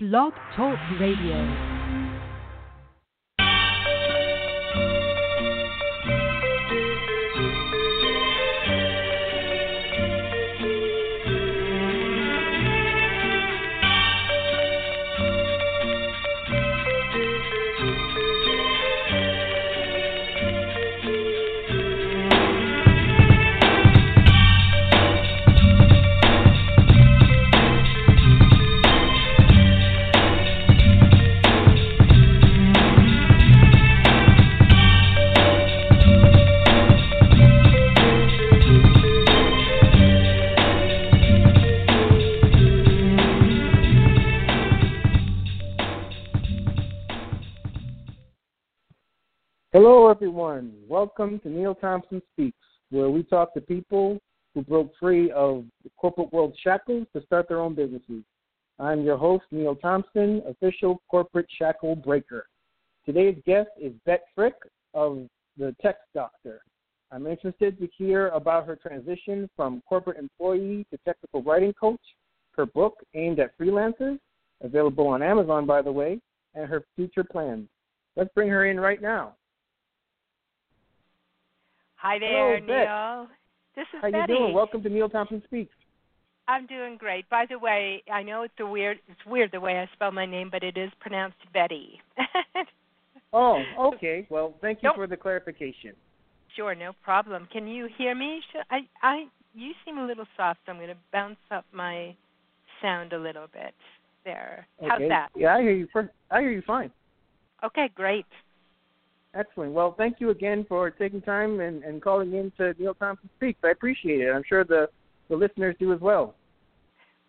Blog Talk Radio. Hello, everyone. Welcome to Neil Thompson Speaks, where we talk to people who broke free of the corporate world shackles to start their own businesses. I'm your host, Neil Thompson, official corporate shackle breaker. Today's guest is Bet Frick of the Text Doctor. I'm interested to hear about her transition from corporate employee to technical writing coach, her book aimed at freelancers, available on Amazon, by the way, and her future plans. Let's bring her in right now. Hi there, Hello, Neil. This is How Betty. you doing? Welcome to Neil Thompson Speaks. I'm doing great. By the way, I know it's a weird it's weird the way I spell my name, but it is pronounced Betty. Oh, okay. Well, thank you Nope. for the clarification. sure, no problem. Can you hear me? I I you seem a little soft, so I'm going to bounce up my sound a little bit there. How's that? Yeah, I hear you. I hear you fine. Okay, great. Excellent. Well, thank you again for taking time and, and calling in to Neil Thompson Speaks. I appreciate it. I'm sure the, the listeners do as well.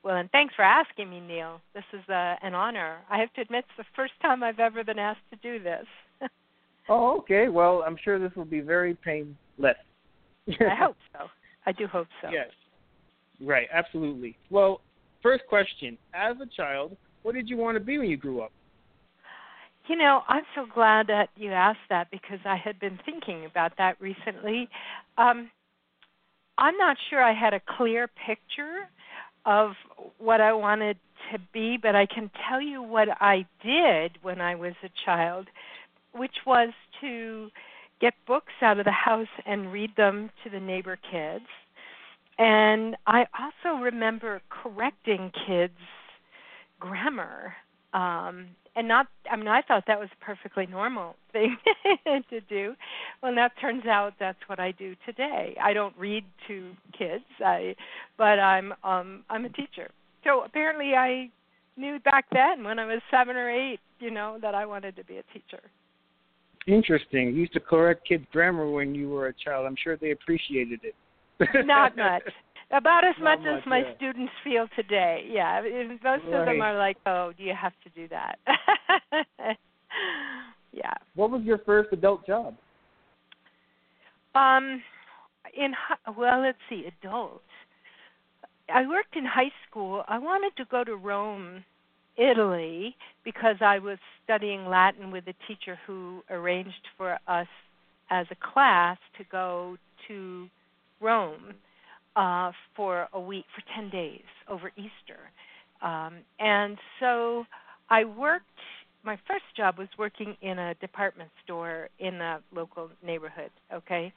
Well, and thanks for asking me, Neil. This is uh, an honor. I have to admit, it's the first time I've ever been asked to do this. Oh, okay. Well, I'm sure this will be very painless. I hope so. I do hope so. Yes. Right. Absolutely. Well, first question: As a child, what did you want to be when you grew up? You know, I'm so glad that you asked that because I had been thinking about that recently. Um, I'm not sure I had a clear picture of what I wanted to be, but I can tell you what I did when I was a child, which was to get books out of the house and read them to the neighbor kids. And I also remember correcting kids' grammar um and not i mean i thought that was a perfectly normal thing to do well that turns out that's what i do today i don't read to kids i but i'm um i'm a teacher so apparently i knew back then when i was seven or eight you know that i wanted to be a teacher Interesting. You used to correct kids' grammar when you were a child. I'm sure they appreciated it. not much about as much, as my students feel today yeah most of them are like oh do you have to do that yeah What was your first adult job? Um, in well, let's see, adults. I worked in high school. I wanted to go to Rome, Italy, because I was studying Latin with a teacher who arranged for us as a class to go to Rome uh, for a week, for 10 days over Easter. Um, and so I worked, my first job was working in a department store in the local neighborhood, okay?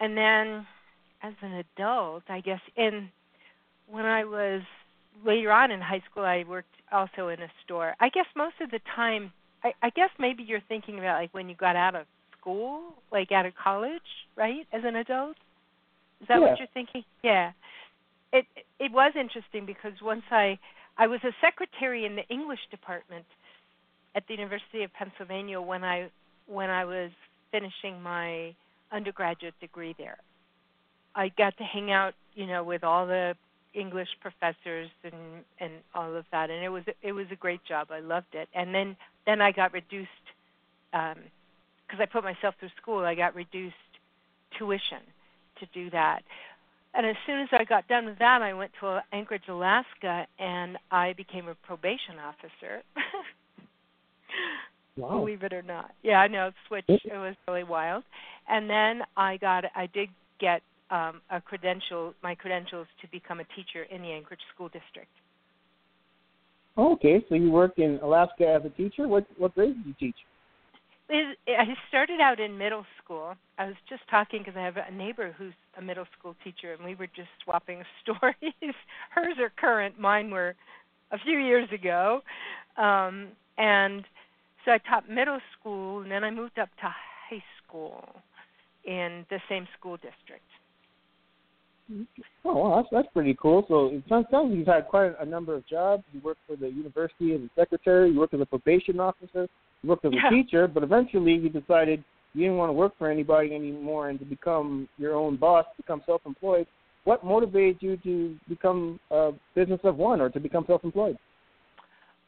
And then as an adult, I guess, in when I was later on in high school, I worked also in a store. I guess most of the time, I, I guess maybe you're thinking about like when you got out of school, like out of college, right? As an adult, is that Yeah. what you're thinking? Yeah. It it was interesting because once I I was a secretary in the English department at the University of Pennsylvania when I when I was finishing my undergraduate degree there. I got to hang out, you know, with all the English professors and and all of that, and it was it was a great job. I loved it. And then then I got reduced um, because I put myself through school. I got reduced tuition to do that. And as soon as I got done with that, I went to Anchorage, Alaska, and I became a probation officer. Wow. Believe it or not. Yeah, I know. Switch. It was really wild. And then I got. I did get um, a credential. My credentials to become a teacher in the Anchorage School District. Okay, so you work in Alaska as a teacher. What what grade did you teach? I started out in middle school. I was just talking because I have a neighbor who's a middle school teacher, and we were just swapping stories. Hers are current, mine were a few years ago. Um, and so I taught middle school, and then I moved up to high school in the same school district. Oh, that's that's pretty cool. So it sounds, sounds like you've had quite a number of jobs. You worked for the university as a secretary. You worked as a probation officer. Worked as a Yeah. teacher. But eventually, you decided you didn't want to work for anybody anymore and to become your own boss, become self-employed. What motivated you to become a business of one or to become self-employed?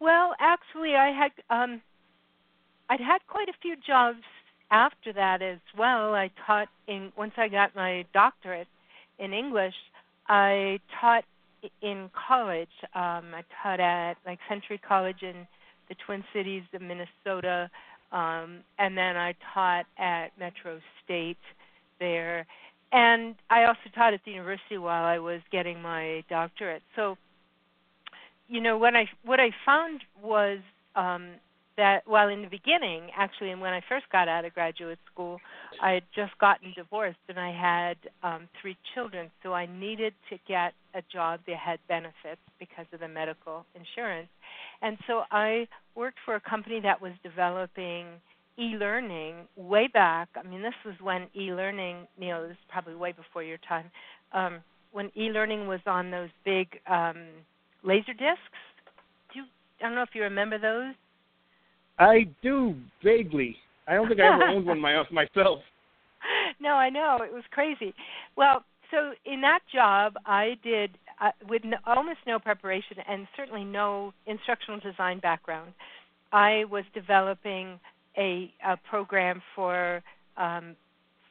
Well, actually, I had um, I'd had quite a few jobs after that as well. I taught in once I got my doctorate in English. I taught in college. Um, I taught at like Century College in the Twin Cities of Minnesota, um, and then I taught at Metro State there. And I also taught at the university while I was getting my doctorate. So you know what I what I found was um, that while in the beginning, actually, and when I first got out of graduate school, I had just gotten divorced and I had um, three children, so I needed to get a job that had benefits because of the medical insurance, and so I worked for a company that was developing e-learning way back. I mean, this was when e-learning, Neil, this is probably way before your time. Um, when e-learning was on those big um, laser discs. Do you, I don't know if you remember those. I do vaguely. I don't think I ever owned one my, myself. no, I know it was crazy. Well, so in that job, I did uh, with no, almost no preparation and certainly no instructional design background. I was developing a, a program for um,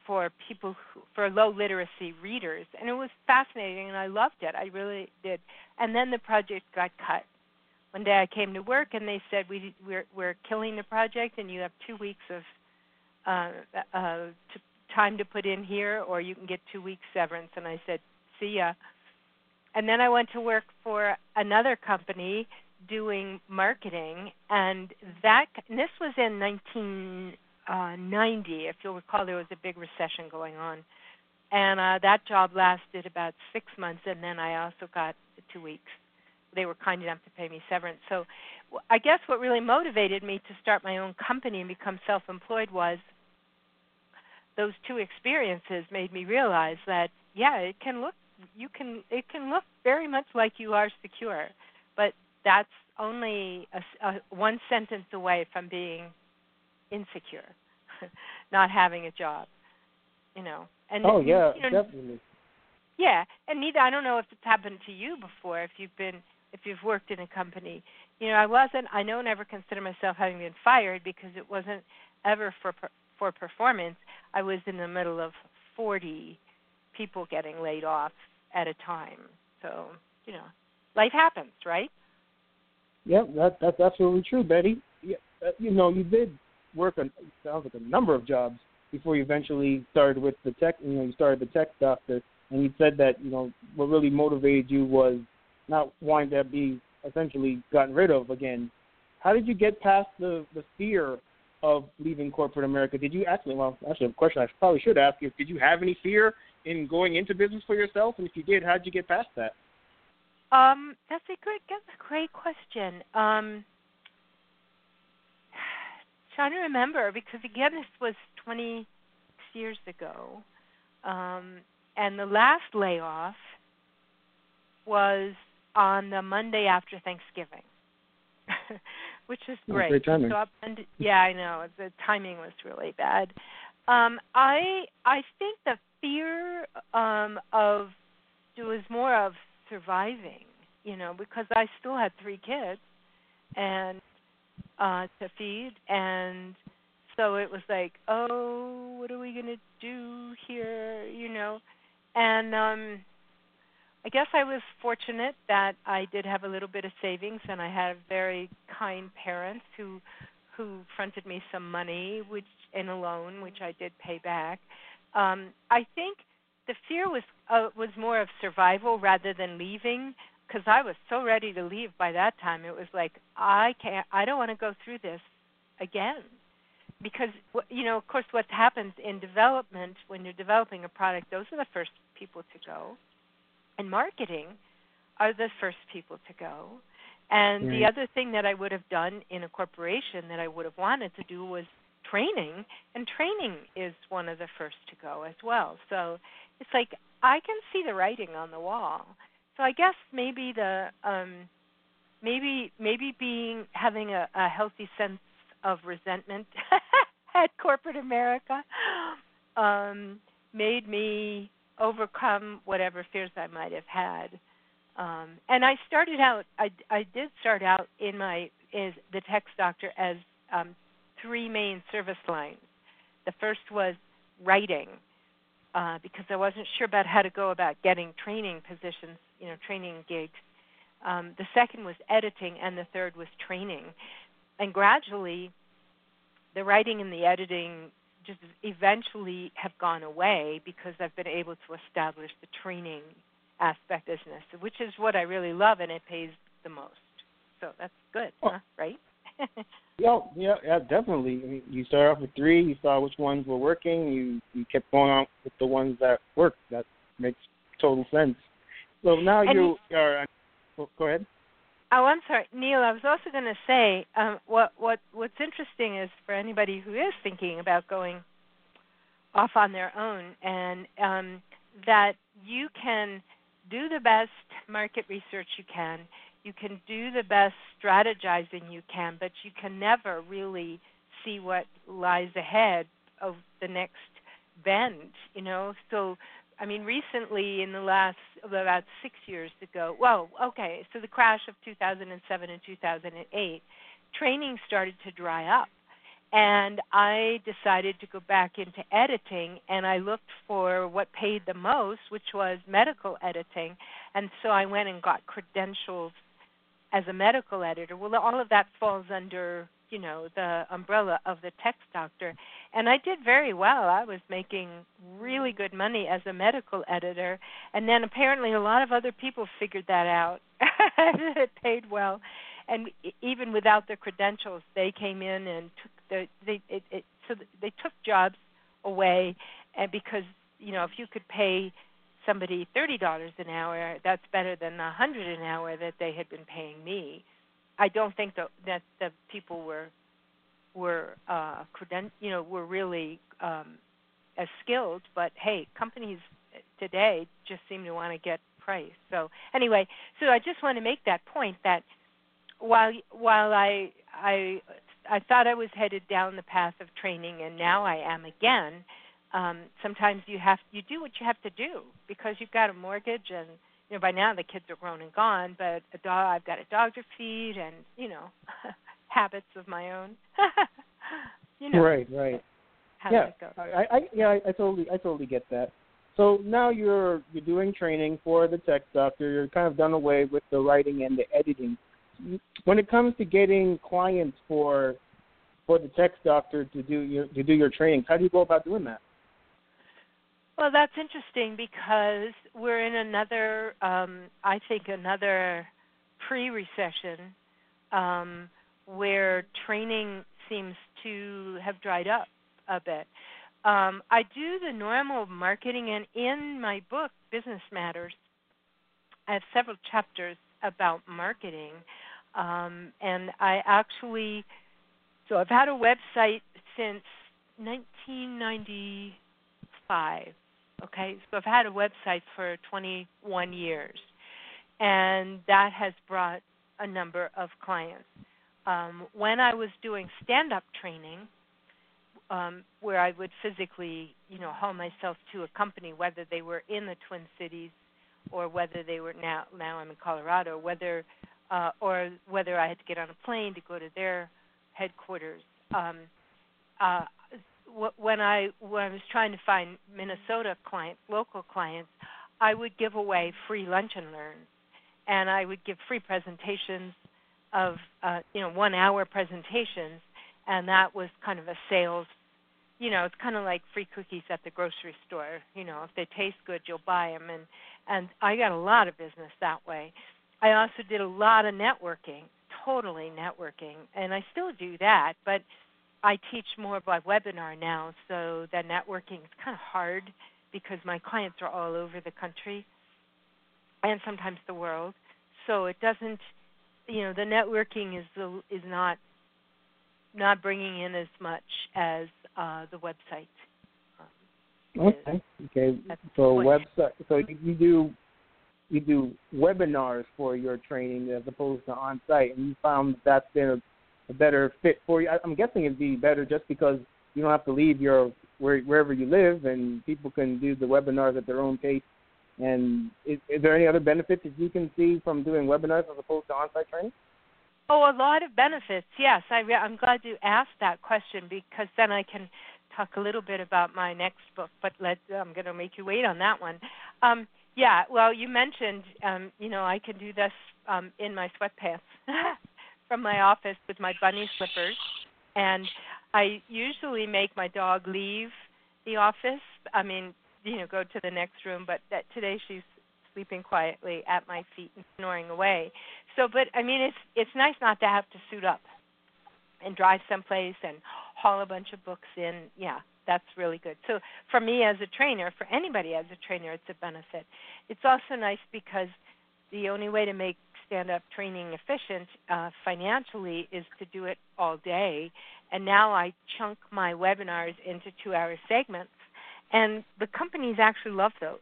for people who, for low literacy readers, and it was fascinating, and I loved it. I really did. And then the project got cut. One day I came to work, and they said we we're we're killing the project, and you have two weeks of uh, uh, to, time to put in here, or you can get two weeks severance. And I said, see ya. And then I went to work for another company doing marketing, and that and this was in 1990. If you'll recall, there was a big recession going on, and uh, that job lasted about six months, and then I also got two weeks. They were kind enough to pay me severance. So, I guess what really motivated me to start my own company and become self-employed was those two experiences made me realize that yeah, it can look you can it can look very much like you are secure, but that's only a, a one sentence away from being insecure, not having a job. You know, and Oh yeah, you know, definitely. yeah, and neither I don't know if it's happened to you before. If you've been if you've worked in a company, you know, I wasn't. I don't ever consider myself having been fired because it wasn't ever for for performance. I was in the middle of 40 people getting laid off at a time. So you know, life happens, right? Yep, that that's absolutely true, Bette. Yeah, uh, you know, you did work on sounds like a number of jobs before you eventually started with the tech. You know, you started the text doctor, and you said that you know what really motivated you was not wanting to be essentially gotten rid of again. How did you get past the the fear of leaving corporate America? Did you actually? Well, actually, a question I probably should ask you: Did you have any fear in going into business for yourself? And if you did, how did you get past that? Um, that's a great that's a great question. Um, trying to remember because again this was 20 years ago, um, and the last layoff was on the Monday after Thanksgiving, which is great. great timing. So up and yeah, I know the timing was really bad. Um, I I think the fear um, of it was more of surviving, you know, because I still had three kids and uh to feed and so it was like, oh, what are we to do here, you know? And um I guess I was fortunate that I did have a little bit of savings and I had very kind parents who who fronted me some money which in a loan which I did pay back. Um I think the fear was uh, was more of survival rather than leaving because I was so ready to leave by that time. It was like I can't. I don't want to go through this again because you know, of course, what happens in development when you're developing a product, those are the first people to go, and marketing are the first people to go. And the other thing that I would have done in a corporation that I would have wanted to do was training, and training is one of the first to go as well. So it's like I can see the writing on the wall. So I guess maybe the um, maybe maybe being having a, a healthy sense of resentment at corporate America um, made me overcome whatever fears I might have had. Um, and I started out. I, I did start out in my is the text doctor as um, three main service lines. The first was writing, uh, because I wasn't sure about how to go about getting training positions, you know, training gigs. Um, the second was editing, and the third was training. And gradually, the writing and the editing just eventually have gone away because I've been able to establish the training aspect business, which is what I really love, and it pays the most. So that's good, huh? right? yeah, yeah, yeah, definitely. I mean, you start off with three. You saw which ones were working. You you kept going on with the ones that worked. That makes total sense. So now and you are. Oh, go ahead. Oh, I'm sorry, Neil. I was also going to say um, what what what's interesting is for anybody who is thinking about going off on their own, and um, that you can do the best market research you can you can do the best strategizing you can, but you can never really see what lies ahead of the next bend, you know. So I mean recently in the last about 6 years ago, well, okay, so the crash of 2007 and 2008, training started to dry up. And I decided to go back into editing, and I looked for what paid the most, which was medical editing. And so I went and got credentials as a medical editor. Well, all of that falls under you know the umbrella of the text doctor, and I did very well. I was making really good money as a medical editor, and then apparently a lot of other people figured that out. it paid well, and even without the credentials, they came in and took the they it, it so they took jobs away, and because you know if you could pay somebody thirty dollars an hour, that's better than a hundred an hour that they had been paying me. I don't think that that the people were were uh creden- you know were really um as skilled, but hey, companies today just seem to want to get price. So anyway, so I just want to make that point that while while I I I thought I was headed down the path of training and now I am again um, sometimes you have you do what you have to do because you've got a mortgage and you know by now the kids are grown and gone but a dog I've got a dog to feed and you know habits of my own. You know. Right right. Yeah I, I yeah I, I totally I totally get that. So now you're you're doing training for the text doctor. You're kind of done away with the writing and the editing. When it comes to getting clients for for the text doctor to do your to do your training how do you go about doing that well, that's interesting because we're in another, um, I think, another pre recession um, where training seems to have dried up a bit. Um, I do the normal marketing, and in my book, Business Matters, I have several chapters about marketing. Um, and I actually, so I've had a website since 1995 Okay, so I've had a website for 21 years, and that has brought a number of clients. Um, when I was doing stand-up training, um, where I would physically, you know, haul myself to a company, whether they were in the Twin Cities or whether they were now now I'm in Colorado, whether uh, or whether I had to get on a plane to go to their headquarters. Um, uh, when I when I was trying to find Minnesota clients, local clients, I would give away free lunch and learns, and I would give free presentations of uh, you know one hour presentations, and that was kind of a sales. You know, it's kind of like free cookies at the grocery store. You know, if they taste good, you'll buy them, and and I got a lot of business that way. I also did a lot of networking, totally networking, and I still do that, but I teach more by webinar now, so the networking is kind of hard because my clients are all over the country and sometimes the world. So it doesn't, you know, the networking is the, is not not bringing in as much as uh, the website. Um, okay. Okay. So website. So you do you do webinars for your training as opposed to on site, and you found that's been a, a better fit for you. I'm guessing it'd be better just because you don't have to leave your where, wherever you live, and people can do the webinars at their own pace. And is, is there any other benefits that you can see from doing webinars as opposed to on-site training? Oh, a lot of benefits. Yes, I I'm glad you asked that question because then I can talk a little bit about my next book. But let I'm going to make you wait on that one. Um, yeah, well, you mentioned, um, you know, I can do this um, in my sweatpants from my office with my bunny slippers, and I usually make my dog leave the office. I mean, you know, go to the next room. But that today she's sleeping quietly at my feet and snoring away. So, but I mean, it's it's nice not to have to suit up and drive someplace and haul a bunch of books in. Yeah, that's really good. So, for me as a trainer, for anybody as a trainer, it's a benefit. It's also nice because the only way to make stand up training efficient uh, financially is to do it all day. And now I chunk my webinars into two hour segments. And the companies actually love those.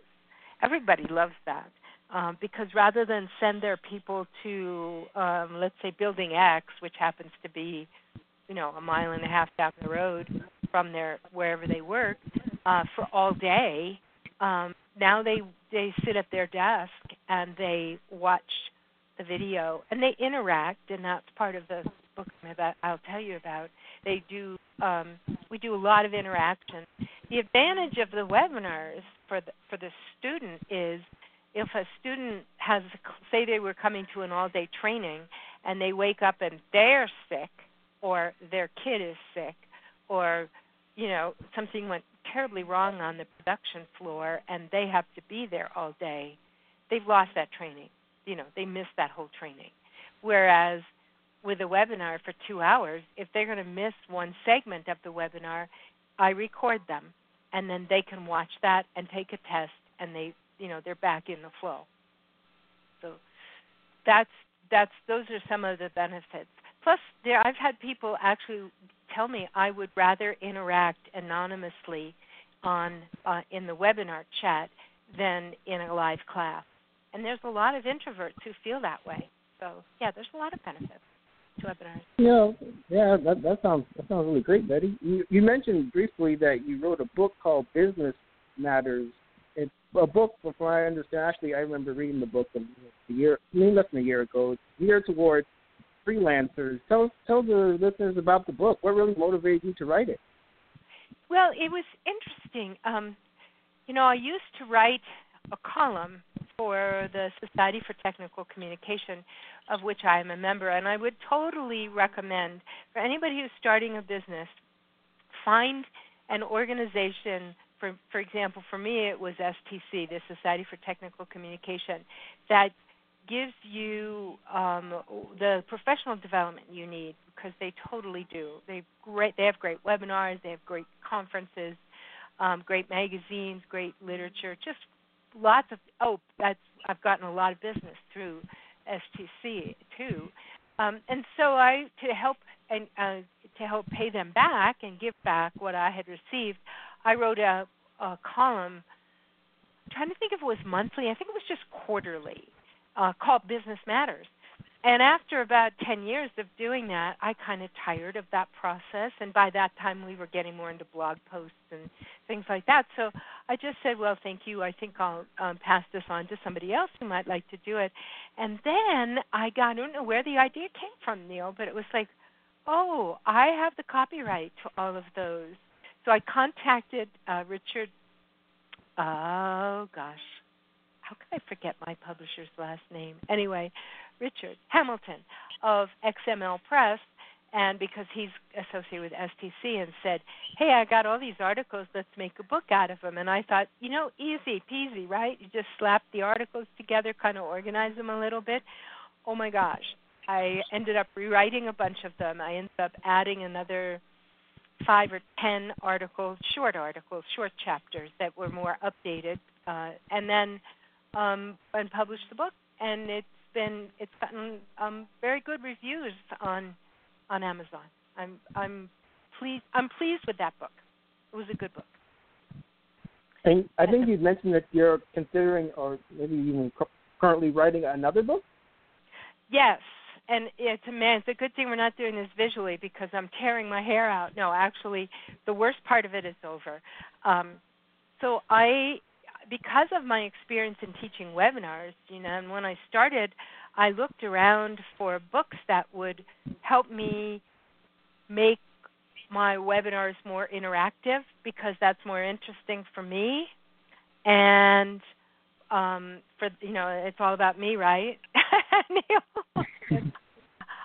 Everybody loves that. Um, because rather than send their people to, um, let's say, Building X, which happens to be, you know, a mile and a half down the road from their wherever they work, uh, for all day, um, now they they sit at their desk and they watch video and they interact, and that's part of the book that I'll tell you about. They do. Um, we do a lot of interaction. The advantage of the webinars for the for the student is if a student has say they were coming to an all day training and they wake up and they're sick or their kid is sick or you know something went terribly wrong on the production floor and they have to be there all day they've lost that training you know they miss that whole training. Whereas with a webinar for 2 hours if they're going to miss one segment of the webinar I record them and then they can watch that and take a test and they you know they're back in the flow. So that's that's those are some of the benefits. Plus there i've had people actually tell me i would rather interact anonymously on uh, in the webinar chat than in a live class and there's a lot of introverts who feel that way so yeah there's a lot of benefits to webinars. Yeah, yeah, that that sounds that sounds really great, Bette. You you mentioned briefly that you wrote a book called Business Matters. It's a book, from what I understand. Actually, I remember reading the book a year, I mean, less than a year ago. It's geared towards freelancers. Tell tell the listeners about the book. What really motivated you to write it? Well, it was interesting. Um, you know, I used to write a column for the Society for Technical Communication, of which I am a member, and I would totally recommend for anybody who's starting a business, find an organization. For for example, for me it was STC, the Society for Technical Communication, that gives you um, the professional development you need because they totally do. They great. They have great webinars. They have great conferences, um, great magazines, great literature. Just lots of oh that's I've gotten a lot of business through STC too, um, and so I to help and uh, to help pay them back and give back what I had received, I wrote a, a column. I'm trying to think if it was monthly. I think it was just quarterly, uh, called Business Matters, and after about 10 years of doing that, I kind of tired of that process. And by that time, we were getting more into blog posts and things like that. So I just said, well, thank you. I think I'll um, pass this on to somebody else who might like to do it. And then I got, I don't know where the idea came from, Neil, but it was like, oh, I have the copyright to all of those. So I contacted uh, Richard. Oh, gosh. I forget my publisher's last name? Anyway, Richard Hamilton of XML Press, and because he's associated with STC and said, "Hey, I got all these articles. Let's make a book out of them." And I thought, you know, easy peasy, right? You just slap the articles together, kind of organize them a little bit. Oh my gosh, I ended up rewriting a bunch of them. I ended up adding another five or ten articles, short articles, short chapters that were more updated, uh, and then um, and published the book. And it's been it's gotten um, very good reviews on on Amazon. I'm I'm pleased I'm pleased with that book. It was a good book. And I think you mentioned that you're considering, or maybe even currently writing another book. Yes, and it's a man. It's a good thing we're not doing this visually because I'm tearing my hair out. No, actually, the worst part of it is over. Um, so I, because of my experience in teaching webinars, you know, and when I started, I looked around for books that would help me make my webinars more interactive because that's more interesting for me. And um for you know it's all about me right?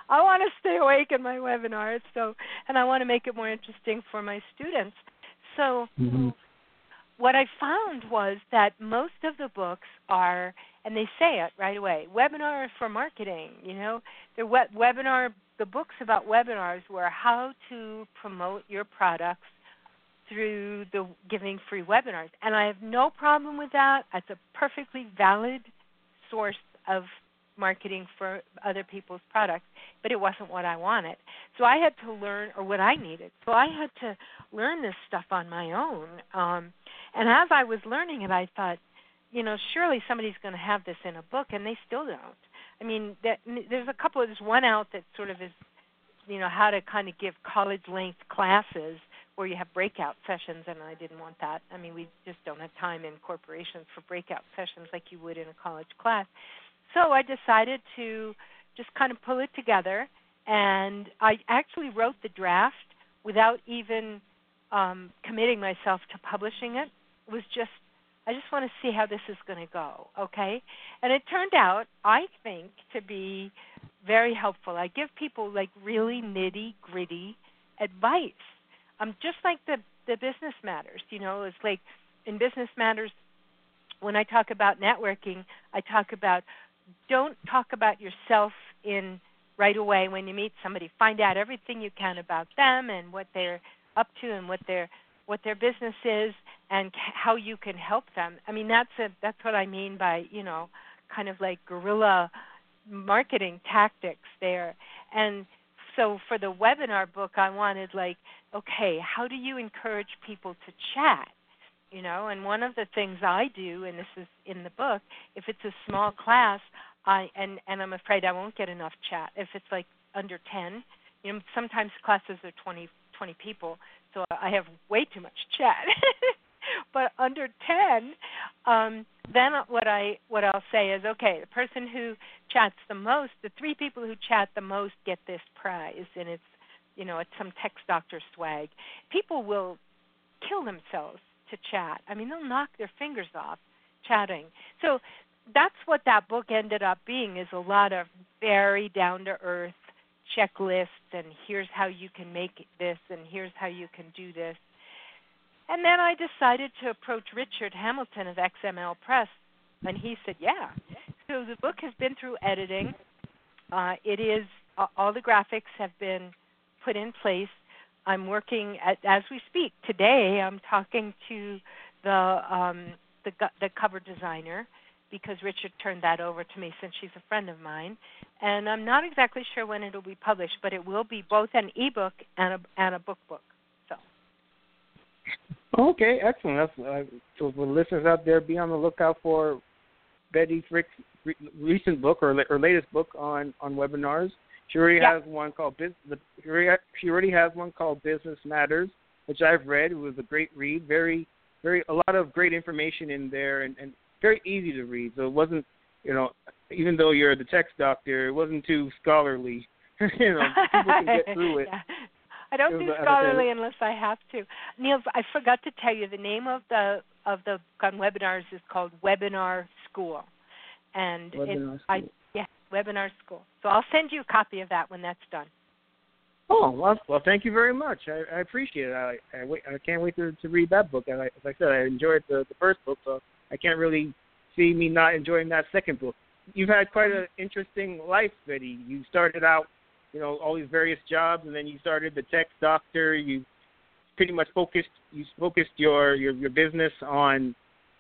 I want to stay awake in my webinars so and i want to make it more interesting for my students. So mm-hmm. What i found was that most of the books are and they say it right away. webinars for marketing, you know, the web- webinar, the books about webinars were how to promote your products through the giving free webinars, and I have no problem with that. That's a perfectly valid source of marketing for other people's products, but it wasn't what I wanted. So I had to learn, or what I needed. So I had to learn this stuff on my own. Um, and as I was learning it, I thought, you know, surely somebody's going to have this in a book, and they still don't. I mean, there's a couple. There's one out that sort of is, you know, how to kind of give college-length classes where you have breakout sessions, and I didn't want that. I mean, we just don't have time in corporations for breakout sessions like you would in a college class. So I decided to just kind of pull it together, and I actually wrote the draft without even um, committing myself to publishing it. Was just I just want to see how this is going to go, okay? And it turned out, I think, to be very helpful. I give people like really nitty gritty advice. Um, just like the the business matters, you know, it's like in business matters. When I talk about networking, I talk about don't talk about yourself in right away when you meet somebody. Find out everything you can about them and what they're up to and what they're what their business is and how you can help them. I mean, that's a, that's what I mean by you know, kind of like guerrilla marketing tactics there. And so for the webinar book, I wanted like, okay, how do you encourage people to chat? You know, and one of the things I do, and this is in the book, if it's a small class, I and and I'm afraid I won't get enough chat. If it's like under 10, you know, sometimes classes are 20 20 people, so I have way too much chat. but under 10, um, then what I what I'll say is, okay, the person who chats the most, the three people who chat the most get this prize, and it's you know it's some text doctor swag. People will kill themselves to chat. I mean, they'll knock their fingers off chatting. So that's what that book ended up being is a lot of very down to earth checklists and here's how you can make this and here's how you can do this. And then I decided to approach Richard Hamilton of XML Press, and he said, "Yeah." So the book has been through editing. Uh, it is all the graphics have been put in place. I'm working at, as we speak today. I'm talking to the um, the, the cover designer because Richard turned that over to me since she's a friend of mine. And I'm not exactly sure when it'll be published, but it will be both an ebook and a and a book book. So. Okay, excellent. That's, uh, so for listeners out there, be on the lookout for Bette Frick's re- recent book or, or latest book on on webinars. She already has one called Business. She already has one called Business Matters, which I've read. It was a great read. Very, very, a lot of great information in there, and, and very easy to read. So it wasn't, you know, even though you're the text doctor, it wasn't too scholarly. you know, people can get through it. yeah. I don't do scholarly unless I have to. Neil, I forgot to tell you the name of the of the gun webinars is called Webinar School, and Webinar it, I yeah Webinar School. So I'll send you a copy of that when that's done. Oh well, well, thank you very much. I, I appreciate it. I, I wait, I can't wait to to read that book. And I, as I said, I enjoyed the the first book, so I can't really see me not enjoying that second book. You've had quite an mm-hmm. interesting life, Bette. You started out, you know, all these various jobs, and then you started the text doctor. You pretty much focused you focused your your your business on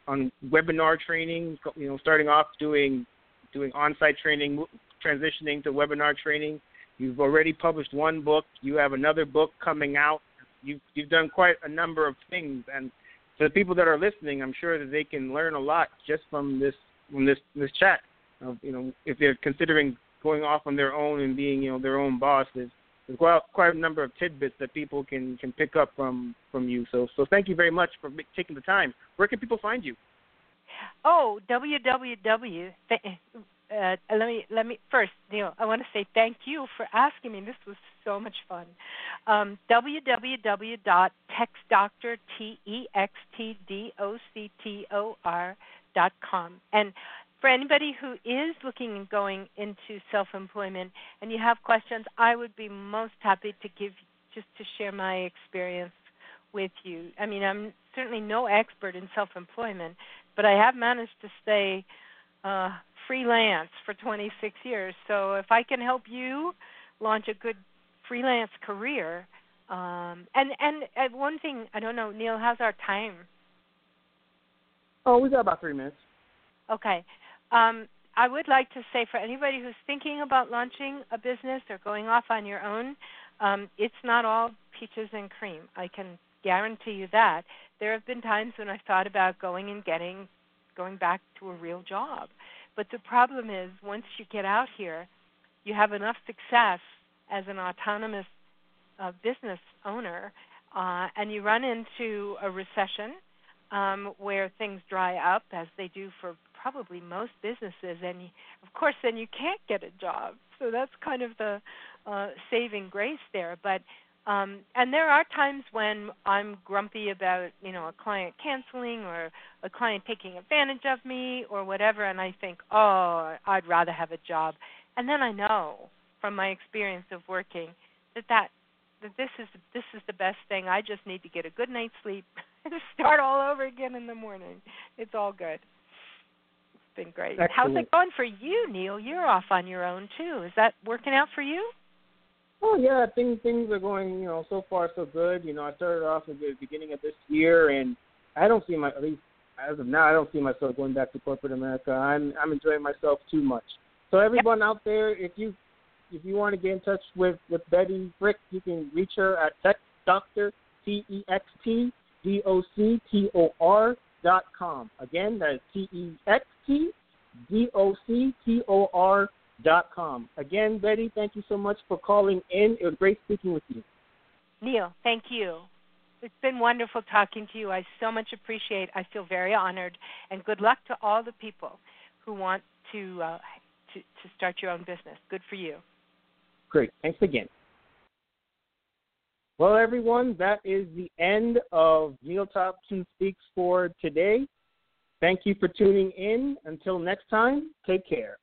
on webinar training. You know, starting off doing doing on-site training, transitioning to webinar training You've already published one book. You have another book coming out. You've you've done quite a number of things, and for the people that are listening, I'm sure that they can learn a lot just from this from this this chat. Uh, you know, if they're considering going off on their own and being you know their own boss, there's, there's quite, quite a number of tidbits that people can can pick up from from you. So so thank you very much for taking the time. Where can people find you? Oh, www uh, let me let me first, Neil. I want to say thank you for asking me. This was so much fun. Um, www.textdoctor t e x t d o c t o r dot com. And for anybody who is looking and going into self-employment and you have questions, I would be most happy to give just to share my experience with you. I mean, I'm certainly no expert in self-employment, but I have managed to stay uh, freelance for 26 years. So if I can help you launch a good freelance career, um, and and uh, one thing I don't know, Neil, how's our time? Oh, we got about three minutes. Okay. Um, I would like to say for anybody who's thinking about launching a business or going off on your own, um, it's not all peaches and cream. I can guarantee you that. There have been times when I thought about going and getting going back to a real job. But the problem is, once you get out here, you have enough success as an autonomous uh, business owner, uh, and you run into a recession um, where things dry up, as they do for probably most businesses, and of course, then you can't get a job. So that's kind of the uh, saving grace there. But um, and there are times when I'm grumpy about, you know, a client canceling or a client taking advantage of me or whatever, and I think, oh, I'd rather have a job. And then I know from my experience of working that that that this is this is the best thing. I just need to get a good night's sleep and start all over again in the morning. It's all good. Been great. Excellent. How's it going for you, Neil? You're off on your own too. Is that working out for you? Oh yeah, things things are going you know so far so good. You know, I started off at the beginning of this year, and I don't see my at least as of now I don't see myself going back to corporate America. I'm I'm enjoying myself too much. So everyone yep. out there, if you if you want to get in touch with with Bette Frick, you can reach her at Text Doctor T E X T D O C T O R dot com. Again, that is T E X T D O C T O R dot com. Again, Bette, thank you so much for calling in. It was great speaking with you. Neil, thank you. It's been wonderful talking to you. I so much appreciate. I feel very honored, and good luck to all the people who want to uh, to, to start your own business. Good for you. Great. Thanks again. Well, everyone, that is the end of Neil Thompson Speaks for today. Thank you for tuning in. Until next time, take care.